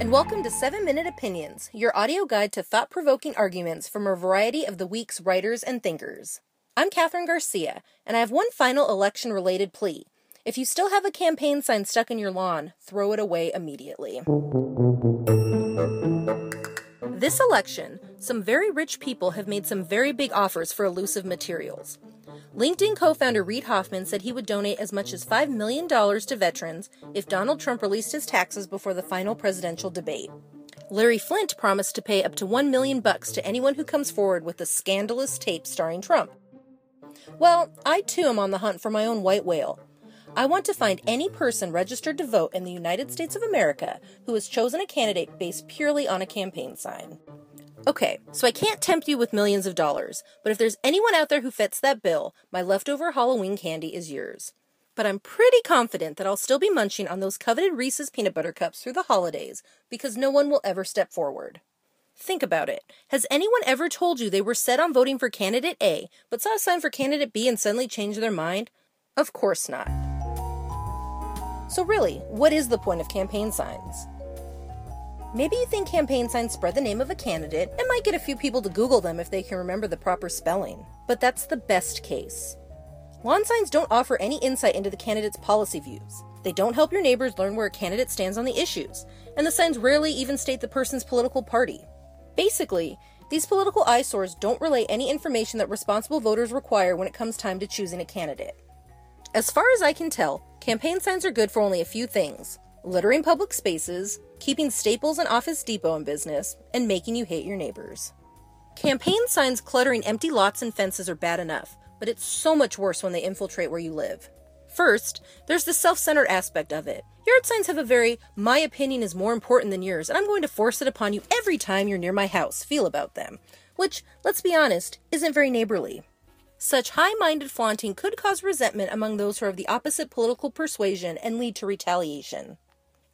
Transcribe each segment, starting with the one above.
And welcome to 7 Minute Opinions, your audio guide to thought provoking arguments from a variety of the week's writers and thinkers. I'm Catherine Garcia, and I have one final election related plea. If you still have a campaign sign stuck in your lawn, throw it away immediately. This election, some very rich people have made some very big offers for elusive materials. LinkedIn co founder Reid Hoffman said he would donate as much as $5 million to veterans if Donald Trump released his taxes before the final presidential debate. Larry Flynt promised to pay up to 1 million bucks to anyone who comes forward with a scandalous tape starring Trump. Well, I too am on the hunt for my own white whale. I want to find any person registered to vote in the United States of America who has chosen a candidate based purely on a campaign sign. Okay, so I can't tempt you with millions of dollars, but if there's anyone out there who fits that bill, my leftover Halloween candy is yours. But I'm pretty confident that I'll still be munching on those coveted Reese's peanut butter cups through the holidays because no one will ever step forward. Think about it. Has anyone ever told you they were set on voting for candidate A, but saw a sign for candidate B and suddenly changed their mind? Of course not. So, really, what is the point of campaign signs? Maybe you think campaign signs spread the name of a candidate and might get a few people to Google them if they can remember the proper spelling. But that's the best case. Lawn signs don't offer any insight into the candidate's policy views. They don't help your neighbors learn where a candidate stands on the issues, and the signs rarely even state the person's political party. Basically, these political eyesores don't relay any information that responsible voters require when it comes time to choosing a candidate. As far as I can tell, campaign signs are good for only a few things littering public spaces, keeping Staples and Office Depot in business, and making you hate your neighbors. Campaign signs cluttering empty lots and fences are bad enough, but it's so much worse when they infiltrate where you live. First, there's the self centered aspect of it. Yard signs have a very, my opinion is more important than yours, and I'm going to force it upon you every time you're near my house feel about them, which, let's be honest, isn't very neighborly. Such high minded flaunting could cause resentment among those who are of the opposite political persuasion and lead to retaliation.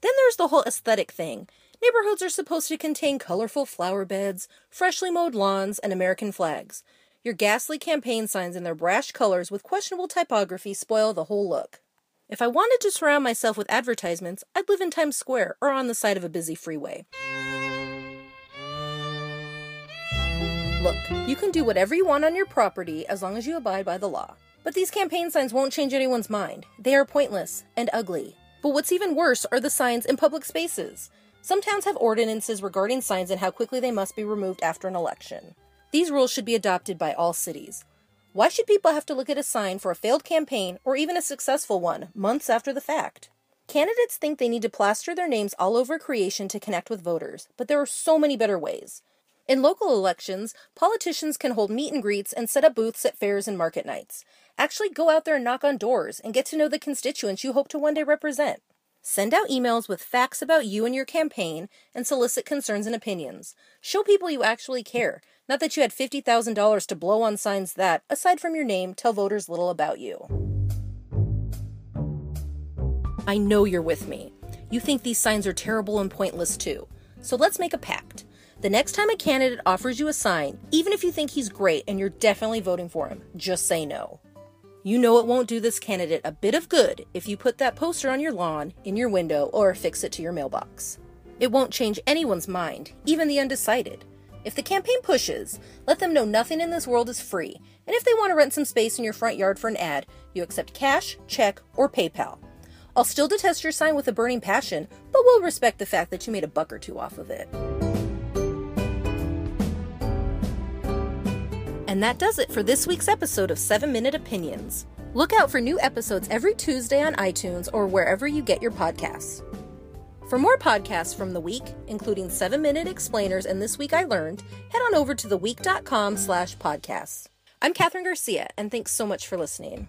Then there's the whole aesthetic thing. Neighborhoods are supposed to contain colorful flower beds, freshly mowed lawns, and American flags. Your ghastly campaign signs in their brash colors with questionable typography spoil the whole look. If I wanted to surround myself with advertisements, I'd live in Times Square or on the side of a busy freeway. Look, you can do whatever you want on your property as long as you abide by the law. But these campaign signs won't change anyone's mind. They are pointless and ugly. But what's even worse are the signs in public spaces. Some towns have ordinances regarding signs and how quickly they must be removed after an election. These rules should be adopted by all cities. Why should people have to look at a sign for a failed campaign or even a successful one months after the fact? Candidates think they need to plaster their names all over creation to connect with voters, but there are so many better ways. In local elections, politicians can hold meet and greets and set up booths at fairs and market nights. Actually, go out there and knock on doors and get to know the constituents you hope to one day represent. Send out emails with facts about you and your campaign and solicit concerns and opinions. Show people you actually care, not that you had $50,000 to blow on signs that, aside from your name, tell voters little about you. I know you're with me. You think these signs are terrible and pointless too. So let's make a pact. The next time a candidate offers you a sign, even if you think he's great and you're definitely voting for him, just say no. You know it won't do this candidate a bit of good if you put that poster on your lawn, in your window, or affix it to your mailbox. It won't change anyone's mind, even the undecided. If the campaign pushes, let them know nothing in this world is free, and if they want to rent some space in your front yard for an ad, you accept cash, check, or PayPal. I'll still detest your sign with a burning passion, but will respect the fact that you made a buck or two off of it. And that does it for this week's episode of 7 Minute Opinions. Look out for new episodes every Tuesday on iTunes or wherever you get your podcasts. For more podcasts from the week, including 7 Minute Explainers and This Week I Learned, head on over to theweek.com slash podcasts. I'm Catherine Garcia, and thanks so much for listening.